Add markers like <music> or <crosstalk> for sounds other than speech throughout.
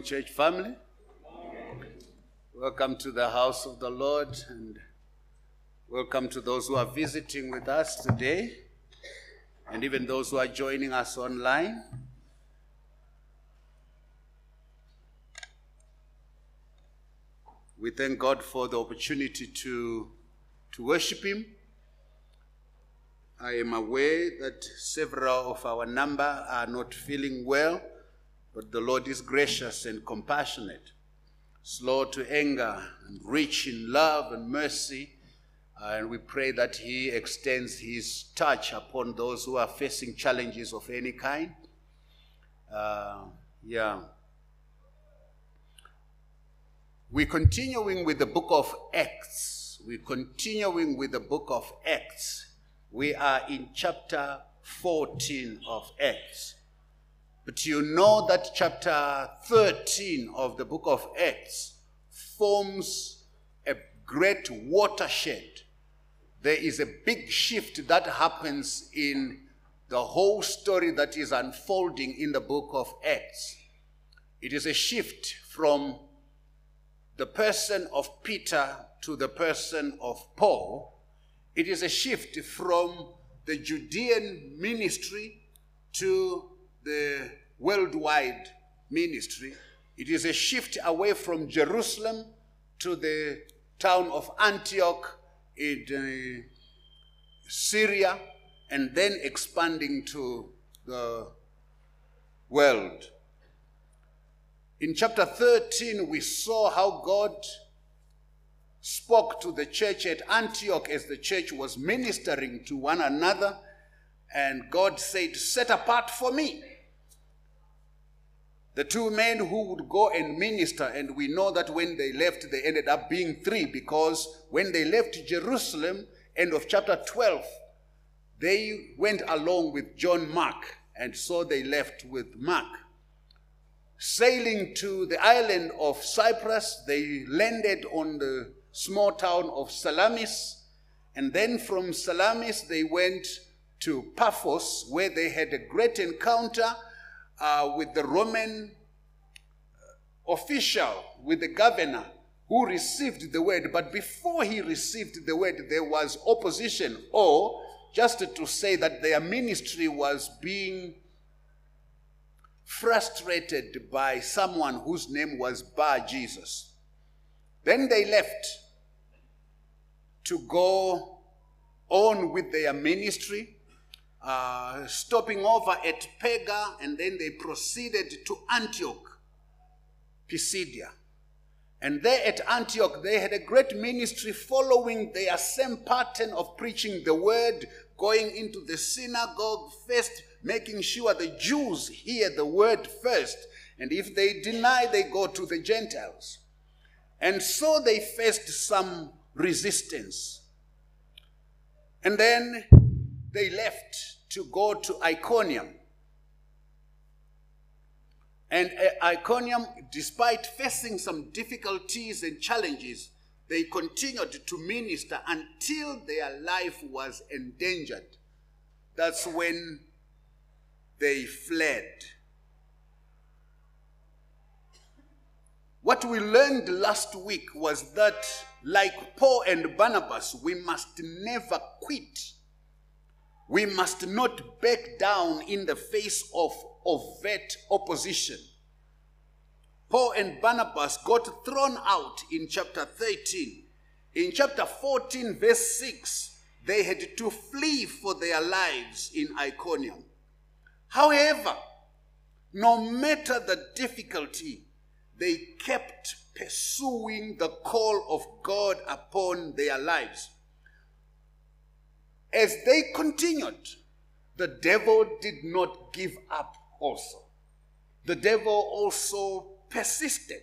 Morning, church family. Welcome to the house of the Lord and welcome to those who are visiting with us today and even those who are joining us online. We thank God for the opportunity to, to worship Him. I am aware that several of our number are not feeling well, but the Lord is gracious and compassionate, slow to anger and rich in love and mercy. And we pray that He extends His touch upon those who are facing challenges of any kind. Uh, yeah. We're continuing with the book of Acts. We're continuing with the book of Acts. We are in chapter 14 of Acts. But you know that chapter 13 of the book of Acts forms a great watershed. There is a big shift that happens in the whole story that is unfolding in the book of Acts. It is a shift from the person of Peter to the person of Paul. It is a shift from the Judean ministry to the worldwide ministry. It is a shift away from Jerusalem to the town of Antioch in uh, Syria and then expanding to the world. In chapter 13, we saw how God spoke to the church at Antioch as the church was ministering to one another. And God said, Set apart for me the two men who would go and minister. And we know that when they left, they ended up being three because when they left Jerusalem, end of chapter 12, they went along with John Mark. And so they left with Mark. Sailing to the island of Cyprus, they landed on the small town of Salamis. And then from Salamis, they went to Paphos, where they had a great encounter uh, with the Roman official, with the governor who received the word. But before he received the word, there was opposition, or just to say that their ministry was being frustrated by someone whose name was Bar Jesus. Then they left to go on with their ministry, uh, stopping over at Perga, and then they proceeded to Antioch, Pisidia. And there at Antioch, they had a great ministry following their same pattern of preaching the word, going into the synagogue first, making sure the Jews hear the word first. And if they deny, they go to the Gentiles. And so they faced some resistance. And then they left to go to Iconium. And uh, Iconium, despite facing some difficulties and challenges, they continued to minister until their life was endangered. That's when they fled. What we learned last week was that, like Paul and Barnabas, we must never quit. We must not back down in the face of overt opposition. Paul and Barnabas got thrown out in chapter 13. In chapter 14, verse 6, they had to flee for their lives in Iconium. However, no matter the difficulty, they kept pursuing the call of God upon their lives. As they continued, the devil did not give up also. The devil also persisted.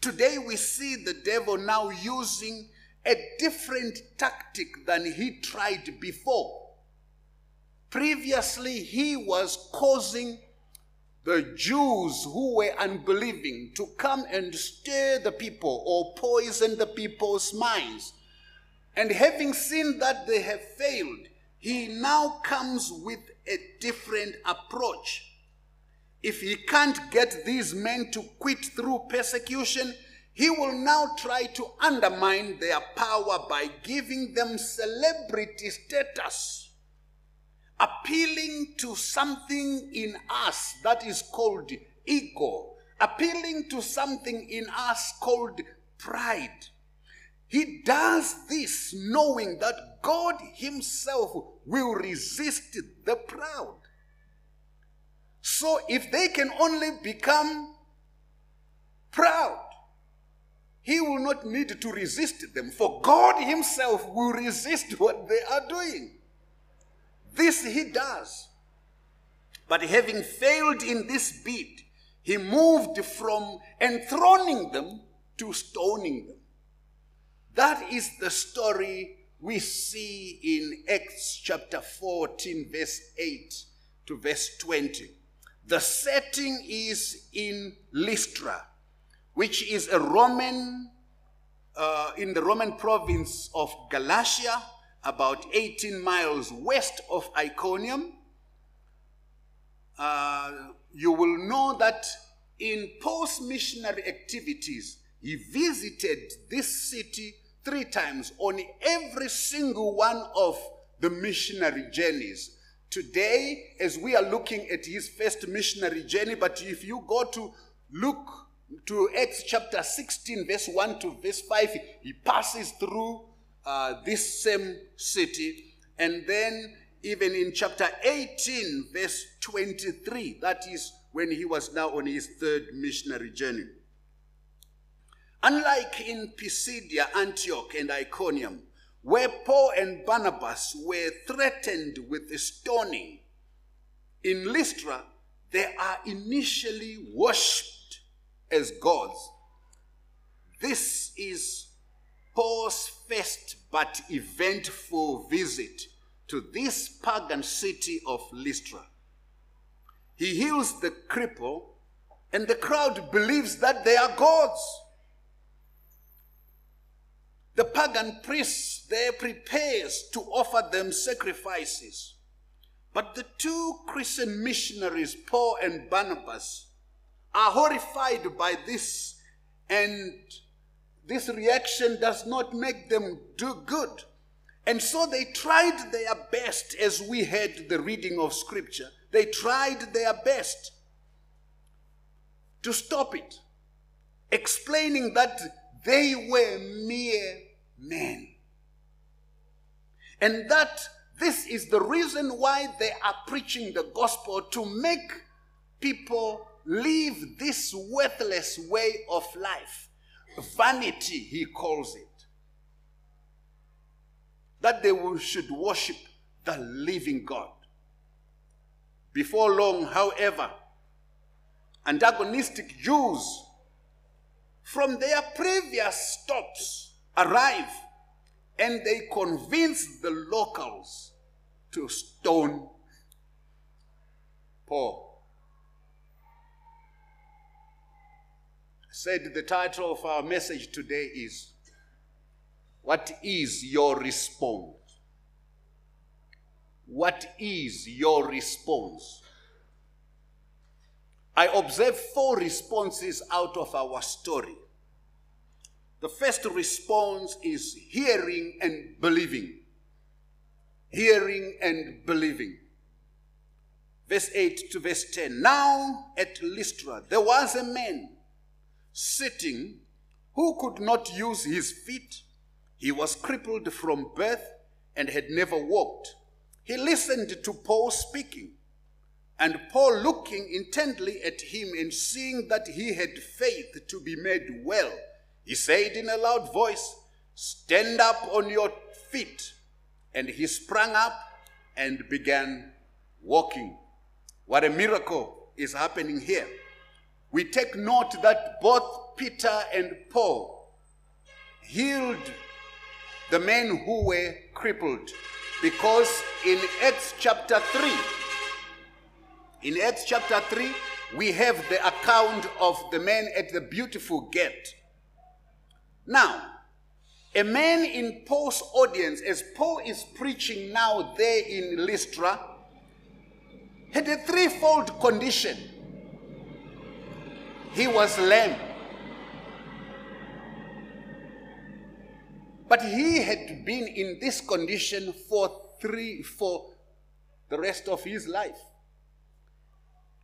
Today we see the devil now using a different tactic than he tried before. Previously, he was causing the Jews who were unbelieving to come and stir the people or poison the people's minds. And having seen that they have failed, he now comes with a different approach. if he can't get these men to quit through persecution, he will now try to undermine their power by giving them celebrity status, appealing to something in us that is called ego, appealing to something in us called pride. He does this knowing that God Himself will resist the proud. So if they can only become proud, he will not need to resist them, for God Himself will resist what they are doing. This He does. But having failed in this bid, He moved from enthroning them to stoning them. That is the story we see in Acts chapter 14, verse 8 to verse 20. The setting is in Lystra which is a Roman, uh, in the Roman province of Galatia, about 18 miles west of Iconium. Uh, you will know that in Paul's missionary activities, he visited this city three times on every single one of the missionary journeys. Today, as we are looking at his first missionary journey, but if you go to Luke to Acts chapter 16, verse 1 to verse 5, he passes through uh, this same city. And then, even in chapter 18, verse 23, that is when he was now on his third missionary journey. Unlike in Pisidia, Antioch, and Iconium, where Paul and Barnabas were threatened with stoning, in Lystra, they are initially worshipped as gods. This is Paul's first but eventful visit to this pagan city of Lystra. He heals the cripple, and the crowd believes that they are gods. The pagan priests there prepares to offer them sacrifices. But the two Christian missionaries, Paul and Barnabas, are horrified by this, and this reaction does not make them do good. And so they tried their best as we heard the reading of Scripture. They tried their best to stop it, explaining that they were mere men. And that this is the reason why they are preaching the gospel to make people Leave this worthless way of life. Vanity, he calls it. That they should worship the living God. Before long, however, antagonistic Jews from their previous stops arrive and they convince the locals to stone Paul. I said the title of our message today is What is your response? What is your response? I observe four responses out of our story. The first response is hearing and believing. Hearing and believing. Verse 8 to verse 10. Now at Lystra there was a man sitting who could not use his feet. He was crippled from birth and had never walked. He listened to Paul speaking, and Paul, looking intently at him and seeing that he had faith to be made well, he said in a loud voice, Stand up on your feet. And he sprang up and began walking. What a miracle is happening here we take note that both Peter and Paul healed the men who were crippled. Because in Acts chapter 3, in Acts chapter 3, we have the account of the man at the beautiful gate. Now, a man in Paul's audience, as Paul is preaching now there in Lystra, had a threefold condition. He was lame. But he had been in this condition for three, for the rest of his life.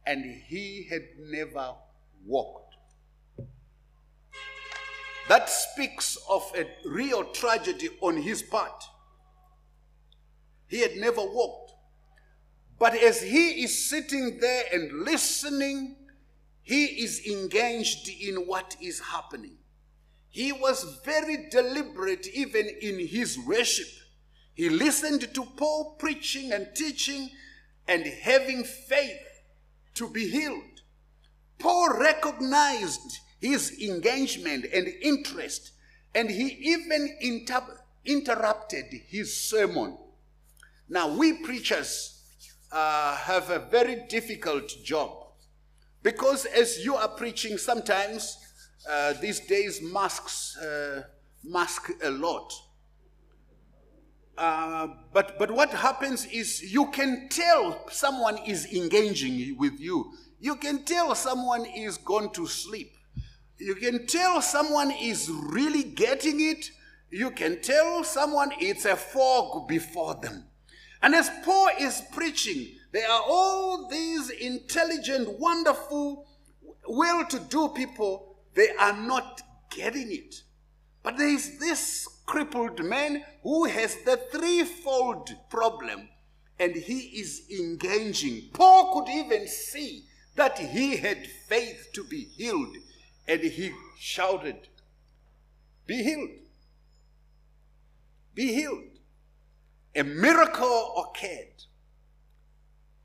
And he had never walked. That speaks of a real tragedy on his part. He had never walked. But as he is sitting there and listening, he is engaged in what is happening. He was very deliberate even in his worship. He listened to Paul preaching and teaching and having faith to be healed. Paul recognized his engagement and interest, and he even inter- interrupted his sermon. Now, we preachers uh, have a very difficult job because as you are preaching, sometimes uh, these days masks uh, mask a lot. Uh, but but what happens is you can tell someone is engaging with you. You can tell someone is gone to sleep. You can tell someone is really getting it. You can tell someone it's a fog before them. And as Paul is preaching, there are all these intelligent, wonderful, well to do people, they are not getting it. But there is this crippled man who has the threefold problem and he is engaging. Paul could even see that he had faith to be healed and he shouted, Be healed. Be healed. A miracle occurred.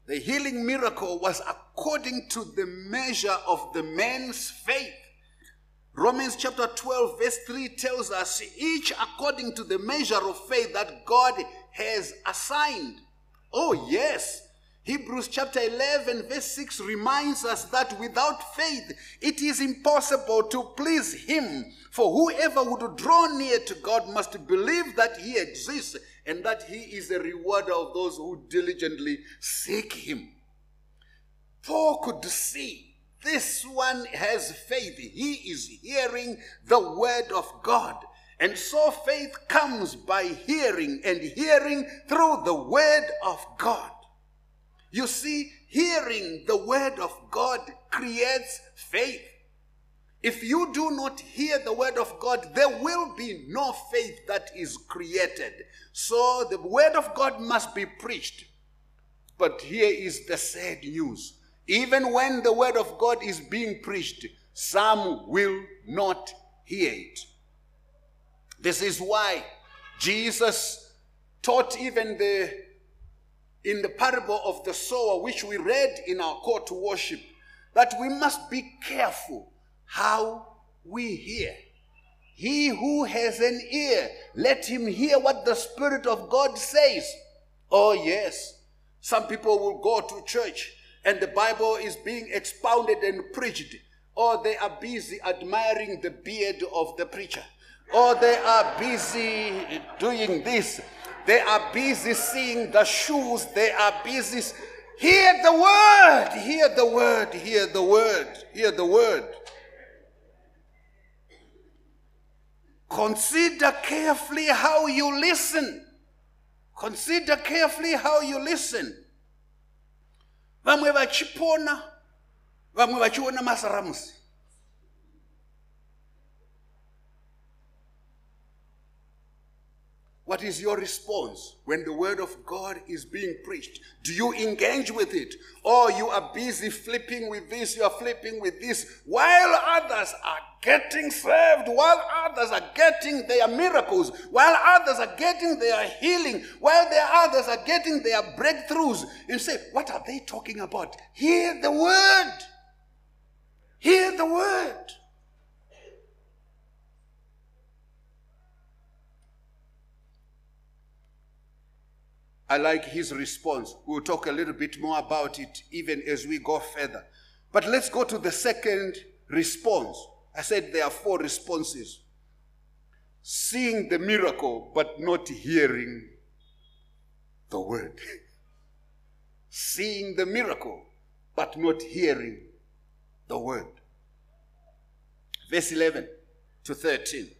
The healing miracle was according to the measure of the man's faith. Romans chapter 12, verse 3 tells us each according to the measure of faith that God has assigned. Oh, yes. Hebrews chapter 11, verse 6 reminds us that without faith it is impossible to please Him. For whoever would draw near to God must believe that He exists and that He is the rewarder of those who diligently seek Him. Paul could see this one has faith. He is hearing the word of God. And so faith comes by hearing, and hearing through the word of God. You see, hearing the word of God creates faith. If you do not hear the word of God, there will be no faith that is created. So the word of God must be preached. But here is the sad news. Even when the word of God is being preached, some will not hear it. This is why Jesus taught even the in the parable of the sower, which we read in our call to worship, that we must be careful how we hear. He who has an ear, let him hear what the Spirit of God says. Oh, yes. Some people will go to church and the Bible is being expounded and preached, or they are busy admiring the beard of the preacher, or they are busy doing this they are busy seeing the shoes. They are busy. Hear the word. Hear the word. Hear the word. Hear the word. Consider carefully how you listen. Consider carefully how you listen. vamwe vachipona vamwe vachiona masaramusi What is your response when the word of God is being preached? Do you engage with it? Or you are busy flipping with this, you are flipping with this, while others are getting saved, while others are getting their miracles, while others are getting their healing, while the others are getting their breakthroughs. You say, What are they talking about? Hear the word. Hear the word. I like his response. We'll talk a little bit more about it even as we go further. But let's go to the second response. I said there are four responses seeing the miracle, but not hearing the word. <laughs> seeing the miracle, but not hearing the word. Verse 11 to 13.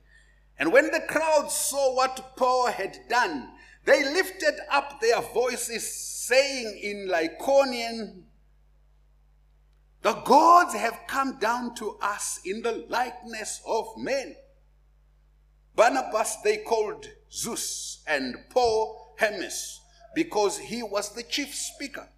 And when the crowd saw what Paul had done, they lifted up their voices, saying in Lycaonian, The gods have come down to us in the likeness of men. Barnabas they called Zeus, and Paul Hermes, because he was the chief speaker.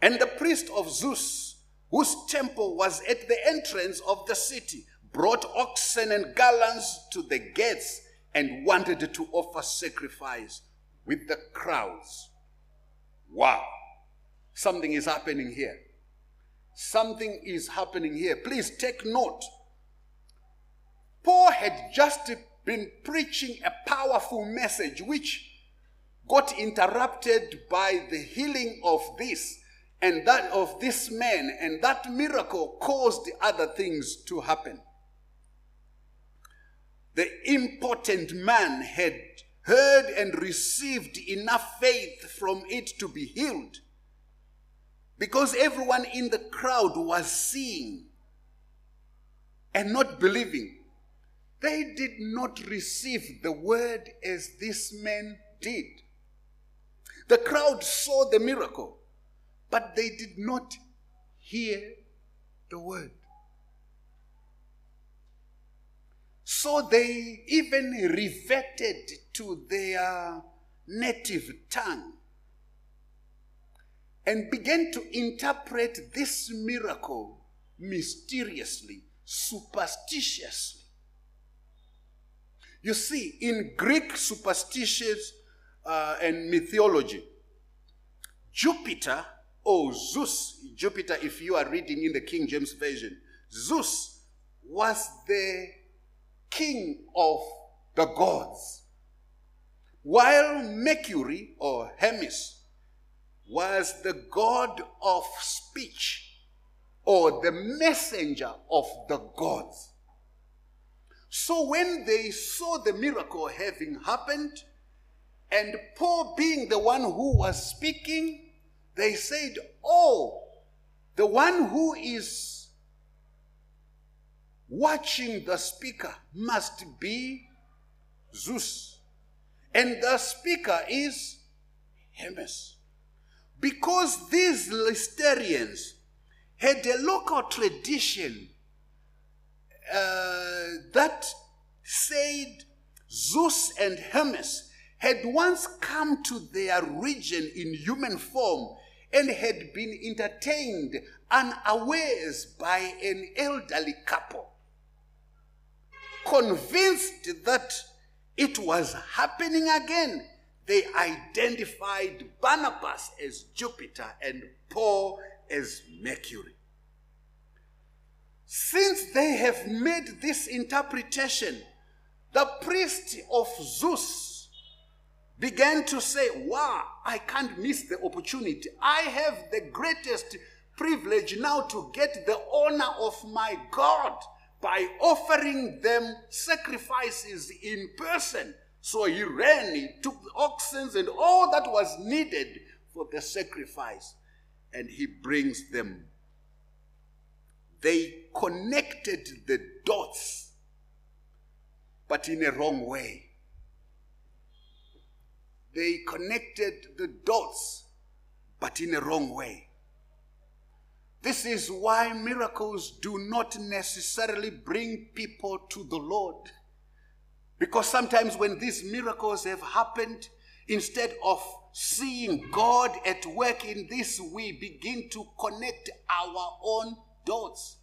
And the priest of Zeus, whose temple was at the entrance of the city, brought oxen and garlands to the gates and wanted to offer sacrifice with the crowds. Wow. Something is happening here. Something is happening here. Please take note. Paul had just been preaching a powerful message which got interrupted by the healing of this and that of this man, and that miracle caused other things to happen. The important man had heard and received enough faith from it to be healed because everyone in the crowd was seeing and not believing. They did not receive the word as this man did. The crowd saw the miracle, but they did not hear the word. So they even reverted to their native tongue and began to interpret this miracle mysteriously, superstitiously. You see, in Greek superstitions uh, and mythology, Jupiter or Zeus, Jupiter, if you are reading in the King James Version, Zeus was the king of the gods, while Mercury or Hermes was the god of speech or the messenger of the gods. So when they saw the miracle having happened, and Paul being the one who was speaking, they said, Oh, the one who is watching the speaker must be Zeus. And the speaker is Hermes. Because these Listerians had a local tradition uh, that said Zeus and Hermes had once come to their region in human form and had been entertained unawares by an elderly couple. Convinced that it was happening again, they identified Barnabas as Jupiter and Paul as Mercury. Since they have made this interpretation, the priest of Zeus began to say, Wow, I can't miss the opportunity. I have the greatest privilege now to get the honor of my God by offering them sacrifices in person. So he ran, he took the oxen and all that was needed for the sacrifice, and he brings them they connected the dots, but in a wrong way. They connected the dots, but in a wrong way. This is why miracles do not necessarily bring people to the Lord. Because sometimes when these miracles have happened, instead of seeing God at work in this, we begin to connect our own dots.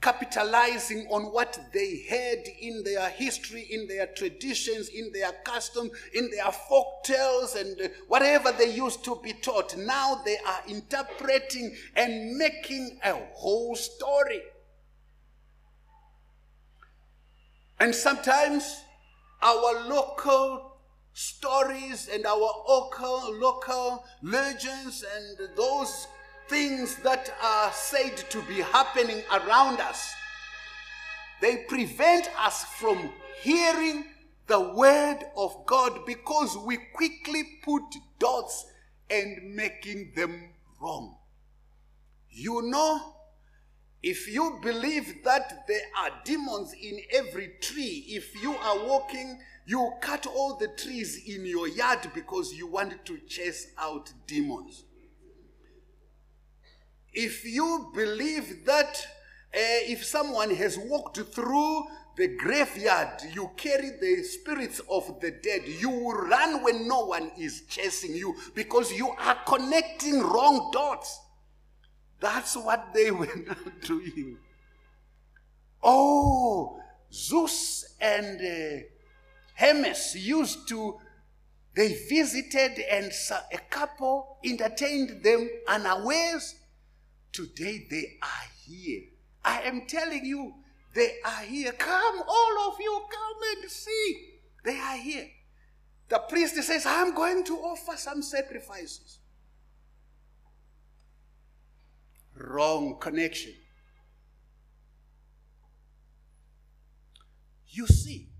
Capitalizing on what they had in their history, in their traditions, in their customs, in their folk tales, and whatever they used to be taught. Now they are interpreting and making a whole story. And sometimes our local stories and our local, local legends and those things that are said to be happening around us, they prevent us from hearing the word of God because we quickly put dots and making them wrong. You know, If you believe that there are demons in every tree, if you are walking, you cut all the trees in your yard because you want to chase out demons. If you believe that uh, if someone has walked through the graveyard, you carry the spirits of the dead. You will run when no one is chasing you because you are connecting wrong dots. That's what they <laughs> were doing. Oh, Zeus and uh, Hermes used to, they visited and a couple entertained them unawares. Today they are here. I am telling you, they are here. Come, all of you, come and see. They are here. The priest says, I'm going to offer some sacrifices. Wrong connection. You see,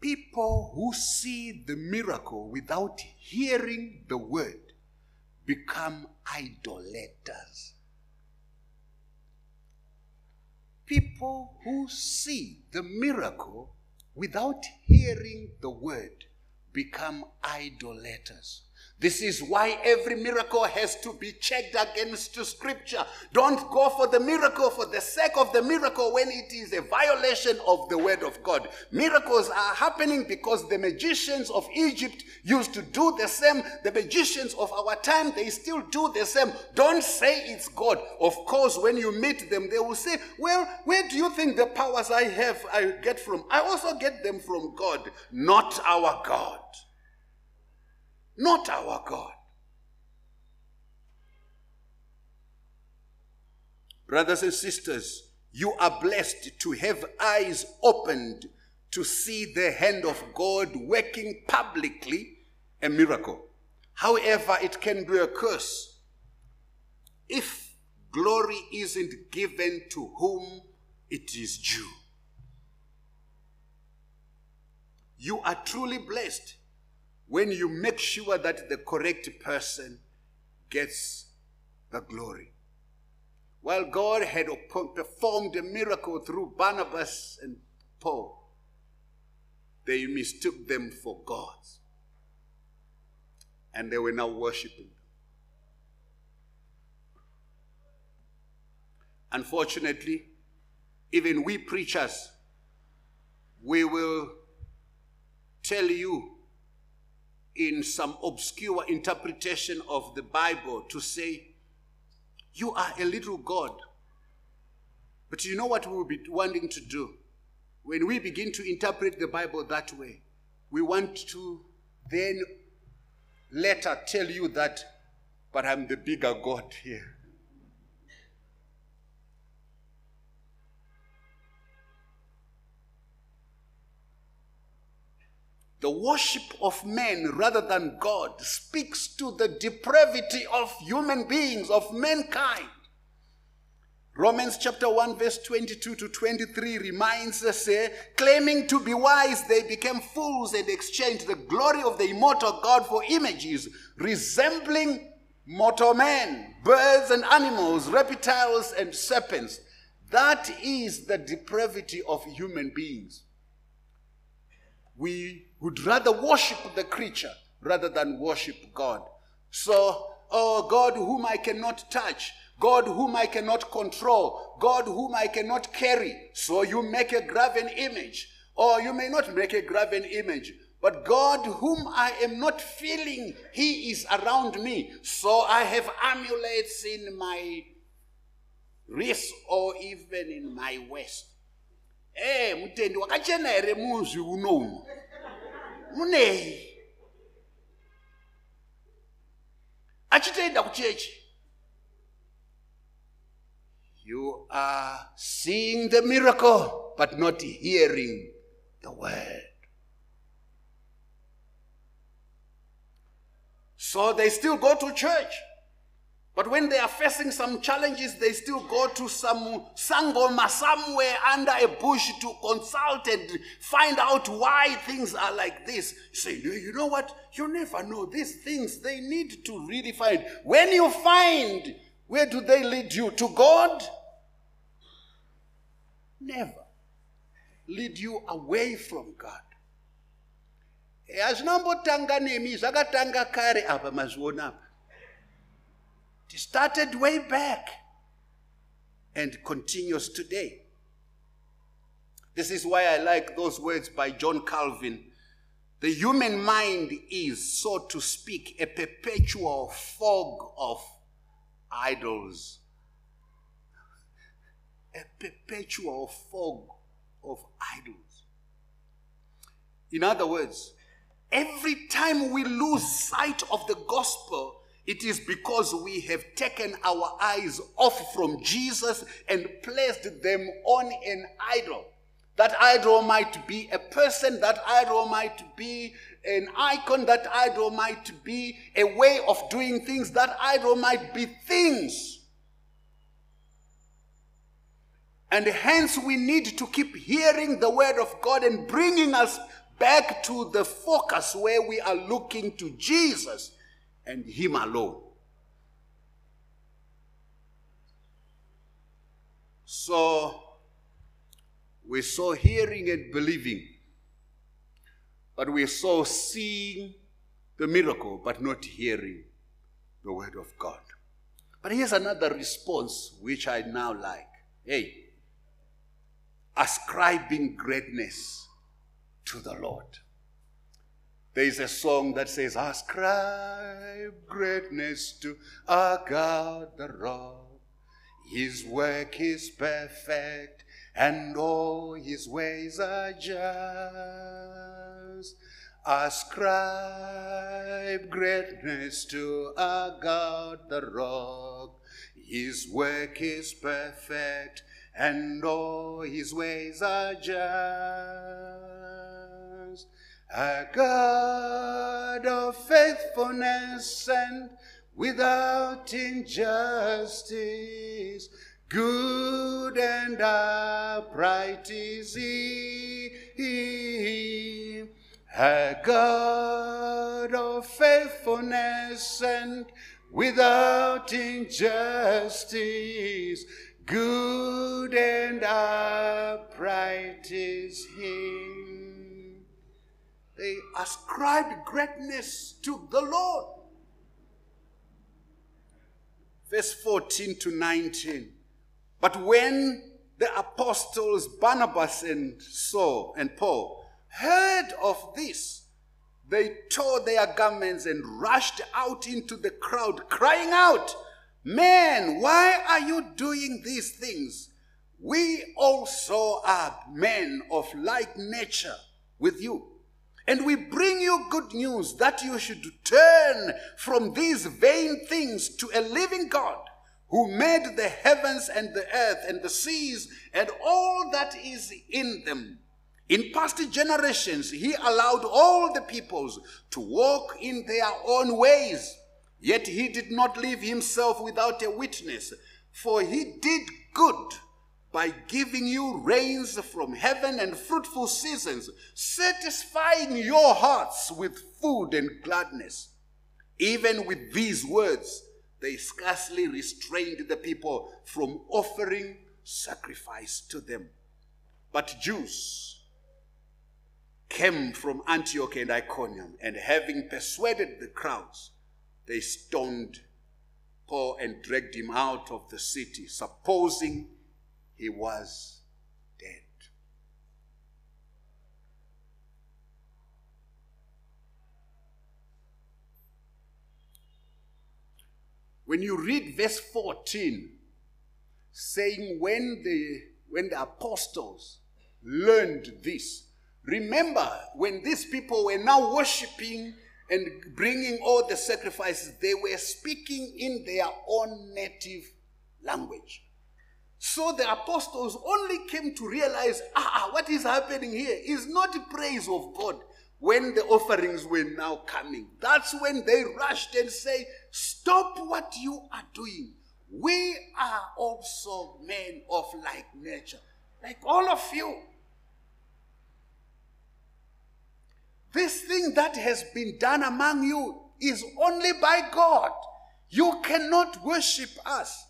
people who see the miracle without hearing the word become idolaters. People who see the miracle without hearing the word become idolaters. This is why every miracle has to be checked against scripture. Don't go for the miracle for the sake of the miracle when it is a violation of the word of God. Miracles are happening because the magicians of Egypt used to do the same. The magicians of our time, they still do the same. Don't say it's God. Of course, when you meet them, they will say, Well, where do you think the powers I have I get from? I also get them from God, not our God not our God. Brothers and sisters, you are blessed to have eyes opened to see the hand of God working publicly a miracle. However, it can be a curse if glory isn't given to whom it is due. You are truly blessed when you make sure that the correct person gets the glory. While God had performed a miracle through Barnabas and Paul, they mistook them for gods. And they were now worshiping Unfortunately, even we preachers, we will tell you in some obscure interpretation of the Bible to say, You are a little God. But you know what we will be wanting to do? When we begin to interpret the Bible that way, we want to then later tell you that, but I'm the bigger God here. The worship of men rather than God speaks to the depravity of human beings, of mankind. Romans chapter 1, verse 22 to 23 reminds us, uh, claiming to be wise, they became fools and exchanged the glory of the immortal God for images resembling mortal men, birds and animals, reptiles and serpents. That is the depravity of human beings. We would rather worship the creature rather than worship God. So, oh God, whom I cannot touch, God, whom I cannot control, God, whom I cannot carry. So you make a graven image, or you may not make a graven image. But God, whom I am not feeling, He is around me. So I have amulets in my wrist or even in my waist. Eh, mutendi wakachena ere muzvi unomu munei achitoenda kuchechi. You are seeing the miracle but not hearing the word. So they still go to church but when they are facing some challenges, they still go to some sangoma somewhere under a bush to consult and find out why things are like this. You say, you know what? You never know. These things, they need to really find. When you find, where do they lead you? To God? never lead you away from God. hazvinambotanga nemi zvakatanga kare apa mazviona apa started way back and continues today. This is why i like those words by john calvin. The human mind is so to speak a perpetual fog of idols. A perpetual fog of idols. In other words Every time we lose sight of the gospel, it is because we have taken our eyes off from Jesus and placed them on an idol. That idol might be a person, that idol might be an icon, that idol might be a way of doing things, that idol might be things. And hence, we need to keep hearing the word of God and bringing us back to the focus where we are looking to Jesus and Him alone. So we saw hearing and believing, but we saw seeing the miracle, but not hearing the word of God. But here's another response which I now like. Hey, ascribing greatness to the Lord. There is a song that says, Ascribe greatness to our God the rock. His work is perfect, and all his ways are just. Ascribe greatness to our God the rock. His work is perfect, and all his ways are just a God of faithfulness and without injustice. Good and upright is he, a God of faithfulness and without injustice. Good and upright is he. They ascribed greatness to the Lord. Verse 14 to 19. But when the apostles Barnabas and Saul and Paul heard of this, they tore their garments and rushed out into the crowd, crying out, Men, why are you doing these things? We also are men of like nature with you. And we bring you good news that you should turn from these vain things to a living God who made the heavens and the earth and the seas and all that is in them. In past generations, he allowed all the peoples to walk in their own ways. Yet he did not leave himself without a witness, for he did good by giving you rains from heaven and fruitful seasons, satisfying your hearts with food and gladness. Even with these words, they scarcely restrained the people from offering sacrifice to them. But Jews came from Antioch and Iconium, and having persuaded the crowds, they stoned Paul and dragged him out of the city, supposing he was dead. When you read verse 14, saying, When the, when the apostles learned this, remember when these people were now worshiping and bringing all the sacrifices, they were speaking in their own native language. So the apostles only came to realize, ah, ah, what is happening here is not praise of God when the offerings were now coming. That's when they rushed and say, stop what you are doing. We are also men of like nature, like all of you. This thing that has been done among you is only by God. You cannot worship us.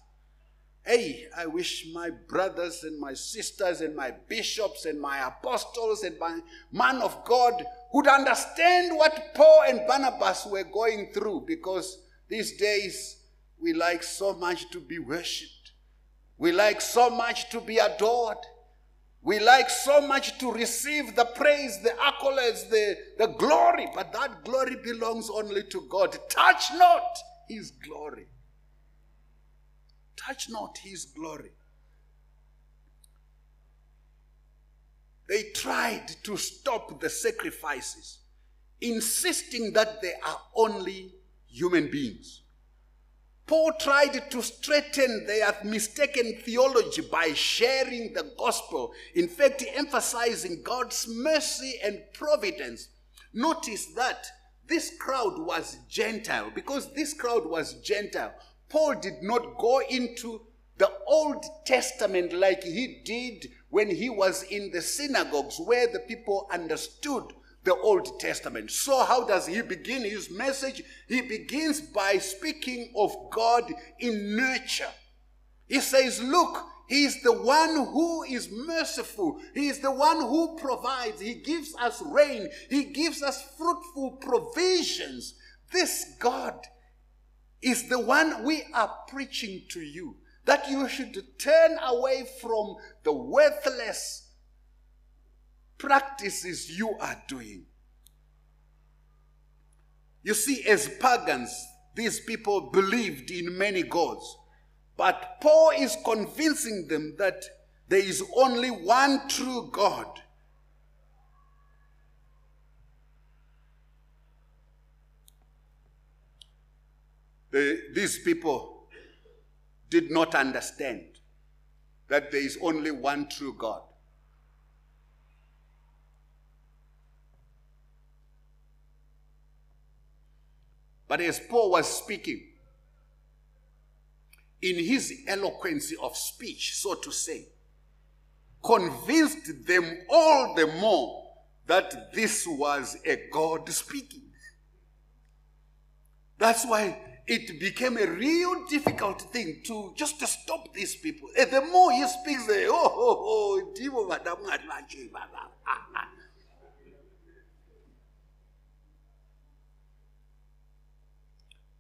Hey, I wish my brothers and my sisters and my bishops and my apostles and my man of God would understand what Paul and Barnabas were going through because these days we like so much to be worshipped. We like so much to be adored. We like so much to receive the praise, the accolades, the, the glory, but that glory belongs only to God. Touch not his glory. Touch not his glory. They tried to stop the sacrifices, insisting that they are only human beings. Paul tried to straighten their mistaken theology by sharing the gospel, in fact, emphasizing God's mercy and providence. Notice that this crowd was Gentile. Because this crowd was Gentile, Paul did not go into the Old Testament like he did when he was in the synagogues where the people understood the Old Testament. So, how does he begin his message? He begins by speaking of God in nurture. He says, Look, he is the one who is merciful. He is the one who provides. He gives us rain. He gives us fruitful provisions. This God is the one we are preaching to you. That you should turn away from the worthless practices you are doing. You see, as pagans, these people believed in many gods. But Paul is convincing them that there is only one true God. The, these people did not understand that there is only one true God. But as Paul was speaking, in his eloquence of speech, so to say, convinced them all the more that this was a God speaking. That's why it became a real difficult thing to just to stop these people. And the more he speaks, they, oh, oh, oh, <laughs>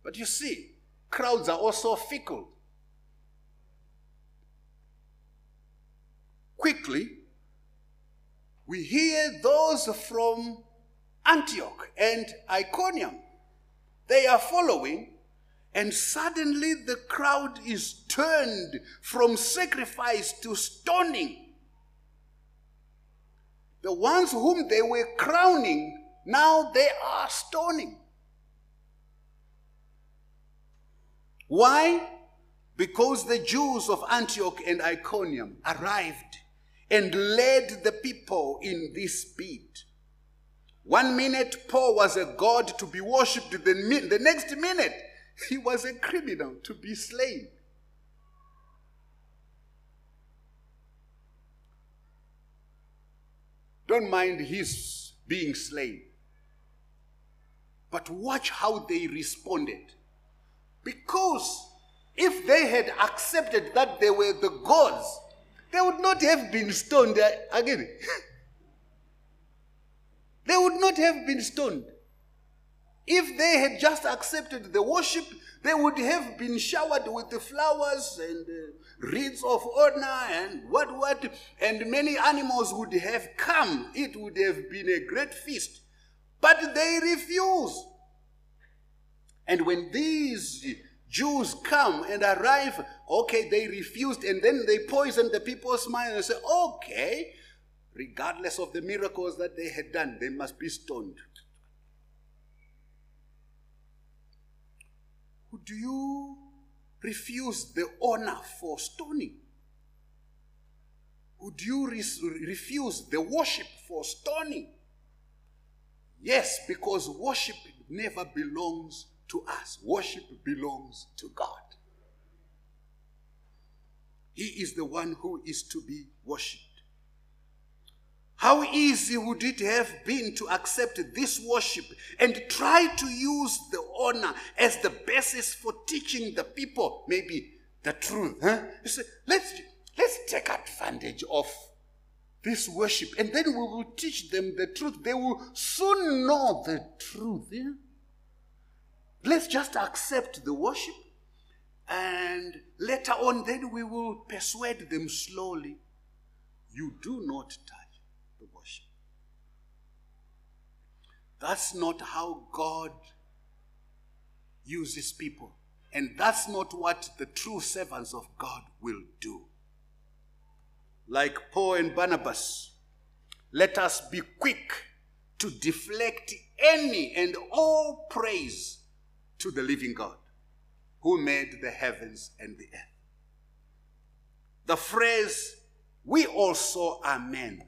But you see, crowds are also fickle. Quickly, we hear those from Antioch and Iconium. They are following, and suddenly the crowd is turned from sacrifice to stoning. The ones whom they were crowning, now they are stoning. Why? Because the Jews of Antioch and Iconium arrived and led the people in this bid. One minute, Paul was a god to be worshipped, the, the next minute, he was a criminal to be slain. Don't mind his being slain. But watch how they responded. Because if they had accepted that they were the gods, they would not have been stoned uh, again. <laughs> they would not have been stoned. If they had just accepted the worship, they would have been showered with the flowers and uh, of honor and what what, and many animals would have come. It would have been a great feast. But they refuse. And when these Jews come and arrive, okay, they refused, and then they poisoned the people's mind and say, okay, regardless of the miracles that they had done, they must be stoned. Do you refuse the honor for stoning? Would you re- refuse the worship for stoning? Yes, because worship never belongs to us. Worship belongs to God. He is the one who is to be worshipped. How easy would it have been to accept this worship and try to use the honor as the basis for teaching the people, maybe the truth. Huh? You say, let's, let's take advantage of this worship and then we will teach them the truth. They will soon know the truth. Yeah? Let's just accept the worship and later on, then we will persuade them slowly. You do not touch the worship. That's not how God uses people. And that's not what the true servants of God will do. Like Paul and Barnabas, let us be quick to deflect any and all praise to the living God who made the heavens and the earth. The phrase, we also are men,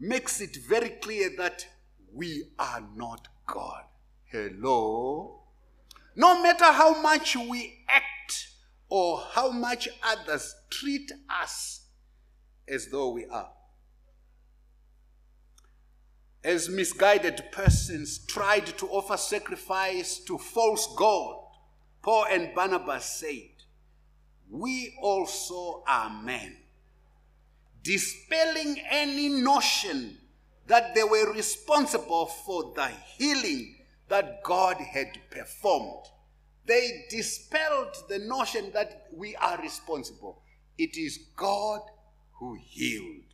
makes it very clear that we are not God. Hello? No matter how much we act or how much others treat us as though we are. As misguided persons tried to offer sacrifice to false God, Paul and Barnabas said, We also are men, dispelling any notion that they were responsible for the healing that God had performed. They dispelled the notion that we are responsible. It is God who healed.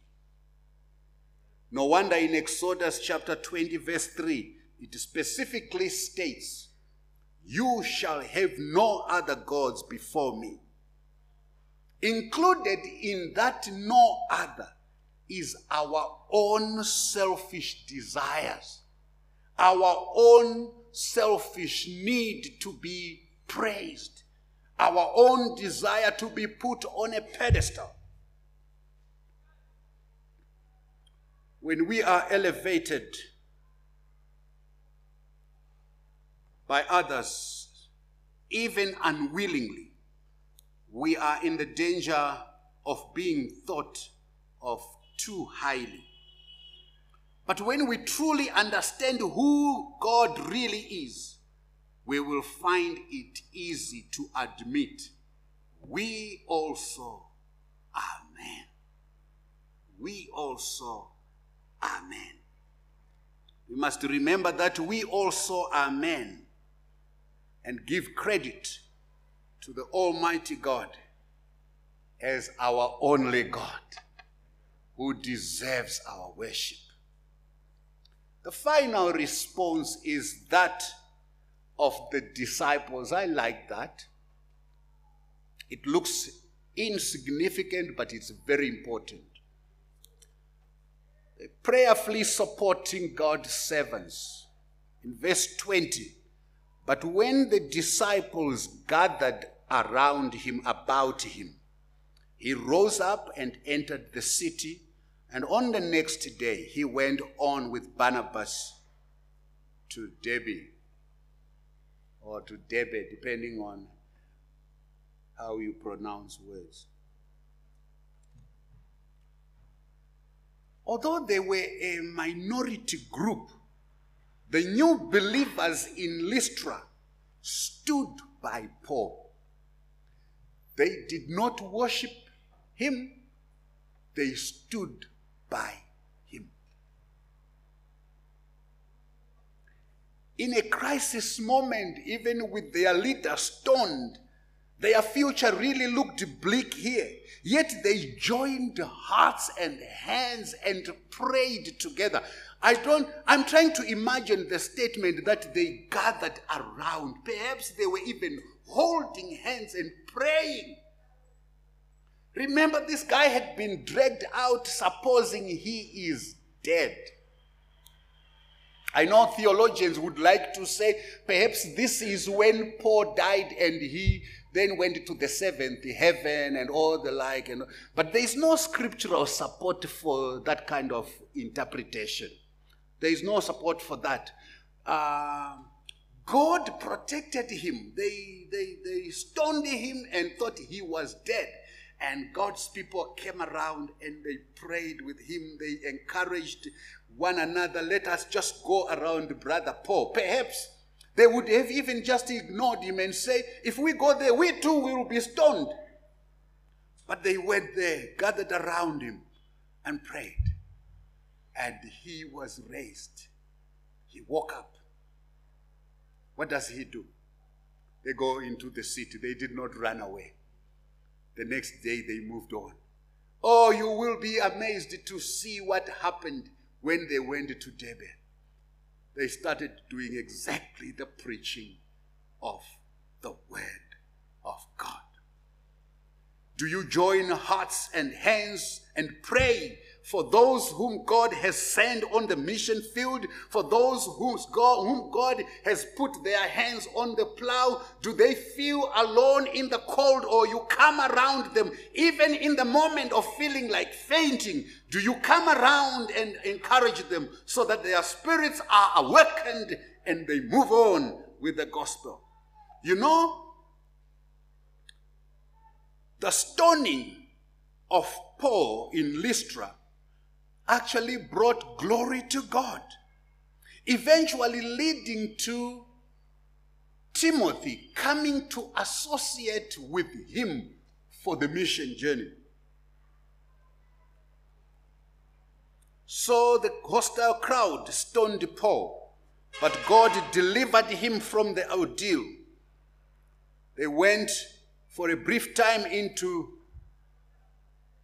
No wonder in Exodus chapter 20, verse 3, it specifically states you shall have no other gods before me. Included in that no other is our own selfish desires, our own selfish need to be praised, our own desire to be put on a pedestal. When we are elevated, by others, even unwillingly, we are in the danger of being thought of too highly. But when we truly understand who God really is, we will find it easy to admit we also are men. We also are men. We must remember that we also are men and give credit to the Almighty God as our only God who deserves our worship. The final response is that of the disciples. I like that. It looks insignificant, but it's very important. Prayerfully supporting God's servants. In verse 20, but when the disciples gathered around him, about him, he rose up and entered the city. And on the next day, he went on with Barnabas to Derbe or to Derbe, depending on how you pronounce words. Although they were a minority group, the new believers in Lystra stood by Paul. They did not worship him, they stood by him. In a crisis moment, even with their leader stoned, their future really looked bleak here. Yet they joined hearts and hands and prayed together. I don't, I'm trying to imagine the statement that they gathered around. Perhaps they were even holding hands and praying. Remember, this guy had been dragged out, supposing he is dead. I know theologians would like to say perhaps this is when Paul died and he then went to the seventh heaven and all the like. And, but there is no scriptural support for that kind of interpretation. There is no support for that. Uh, God protected him. They, they, they stoned him and thought he was dead. And God's people came around and they prayed with him. They encouraged one another. Let us just go around Brother Paul. Perhaps they would have even just ignored him and say, if we go there, we too will be stoned. But they went there, gathered around him, and prayed. And he was raised. He woke up. What does he do? They go into the city. They did not run away. The next day they moved on. Oh, you will be amazed to see what happened when they went to Derbe. They started doing exactly the preaching of the Word of God. Do you join hearts and hands and pray for those whom God has sent on the mission field, for those whom God, whom God has put their hands on the plow? Do they feel alone in the cold or you come around them even in the moment of feeling like fainting? Do you come around and encourage them so that their spirits are awakened and they move on with the gospel? You know, the stoning of Paul in Lystra actually brought glory to God, eventually leading to Timothy coming to associate with him for the mission journey. So the hostile crowd stoned Paul, but God delivered him from the ordeal. They went for a brief time into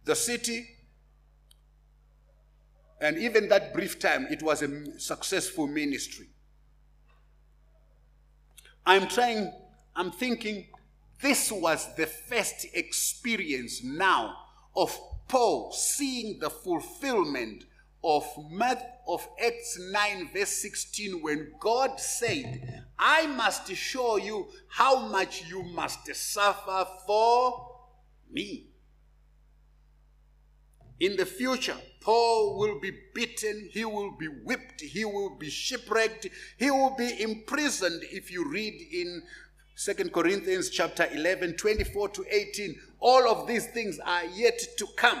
the city. And even that brief time, it was a successful ministry. I'm trying, I'm thinking this was the first experience now of Paul seeing the fulfillment of, of Acts 9, verse 16, when God said, I must show you how much you must suffer for me. In the future, Paul will be beaten, he will be whipped, he will be shipwrecked, he will be imprisoned. If you read in Second Corinthians chapter 11, 24 to 18, all of these things are yet to come.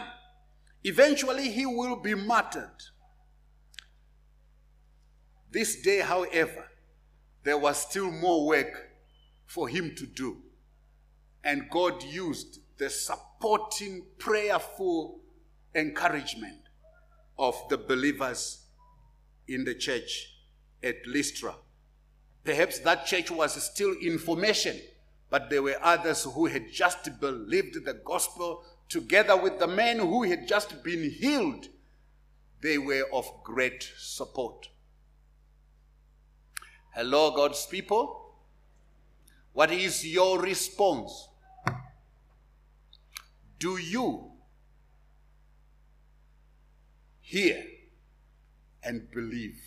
Eventually, he will be martyred. This day, however, there was still more work for him to do. And God used the supporting, prayerful encouragement of the believers in the church at Lystra. Perhaps that church was still in formation, but there were others who had just believed the gospel together with the men who had just been healed. They were of great support. Hello, God's people. What is your response? Do you hear and believe?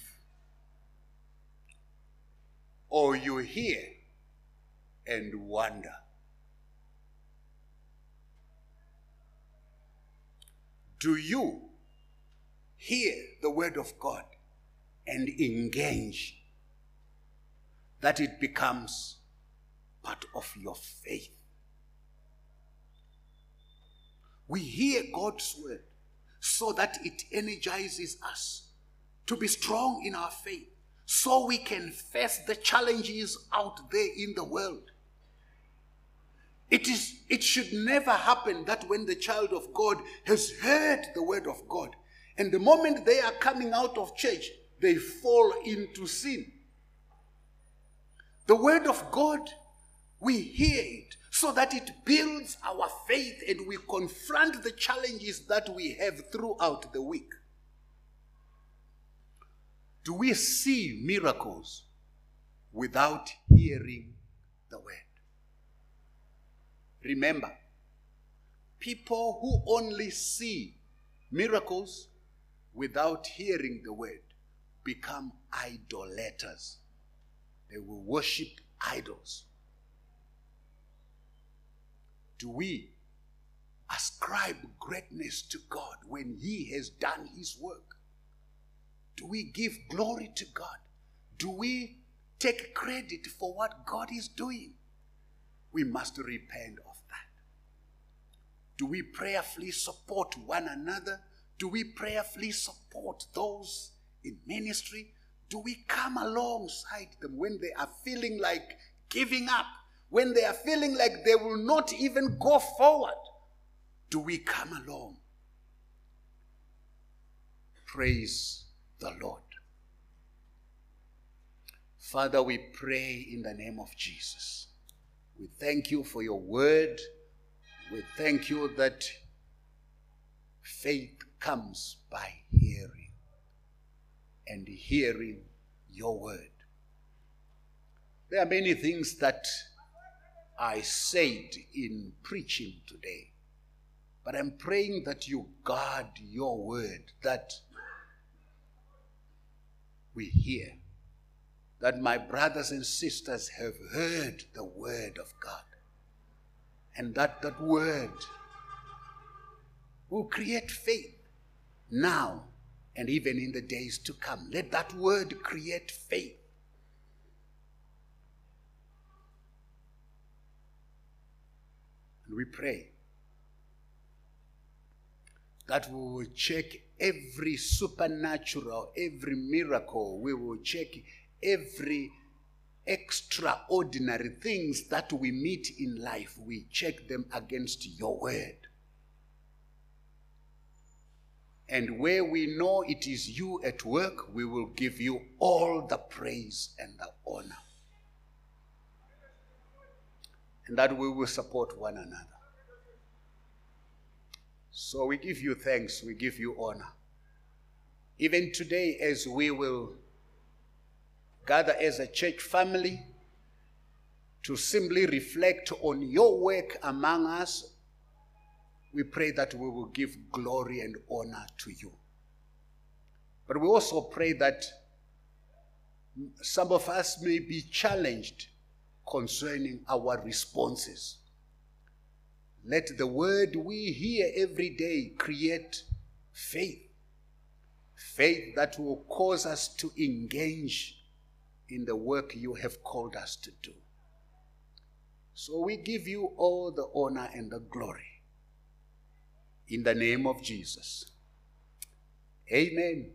Or you hear and wonder? Do you hear the word of God and engage that it becomes part of your faith. We hear God's word so that it energizes us to be strong in our faith, so we can face the challenges out there in the world. It, is, it should never happen that when the child of God has heard the word of God, and the moment they are coming out of church, they fall into sin. The word of God, we hear it so that it builds our faith and we confront the challenges that we have throughout the week. Do we see miracles without hearing the word? Remember, people who only see miracles without hearing the word become idolaters. They will worship idols. Do we ascribe greatness to God when He has done His work? Do we give glory to God? Do we take credit for what God is doing? We must repent of that. Do we prayerfully support one another? Do we prayerfully support those in ministry? do we come alongside them when they are feeling like giving up, when they are feeling like they will not even go forward? do we come along? Praise the Lord. Father, we pray in the name of Jesus. We thank you for your word. We thank you that faith comes by hearing and hearing your word. There are many things that I said in preaching today, but I'm praying that you guard your word, that we hear, that my brothers and sisters have heard the word of God, and that that word will create faith now and even in the days to come. Let that word create faith. And we pray that we will check every supernatural, every miracle, we will check every extraordinary things that we meet in life, we check them against your word. And where we know it is you at work, we will give you all the praise and the honor. And that we will support one another. So we give you thanks, we give you honor. Even today, as we will gather as a church family to simply reflect on your work among us we pray that we will give glory and honor to you. But we also pray that some of us may be challenged concerning our responses. Let the word we hear every day create faith. Faith that will cause us to engage in the work you have called us to do. So we give you all the honor and the glory in the name of Jesus. Amen.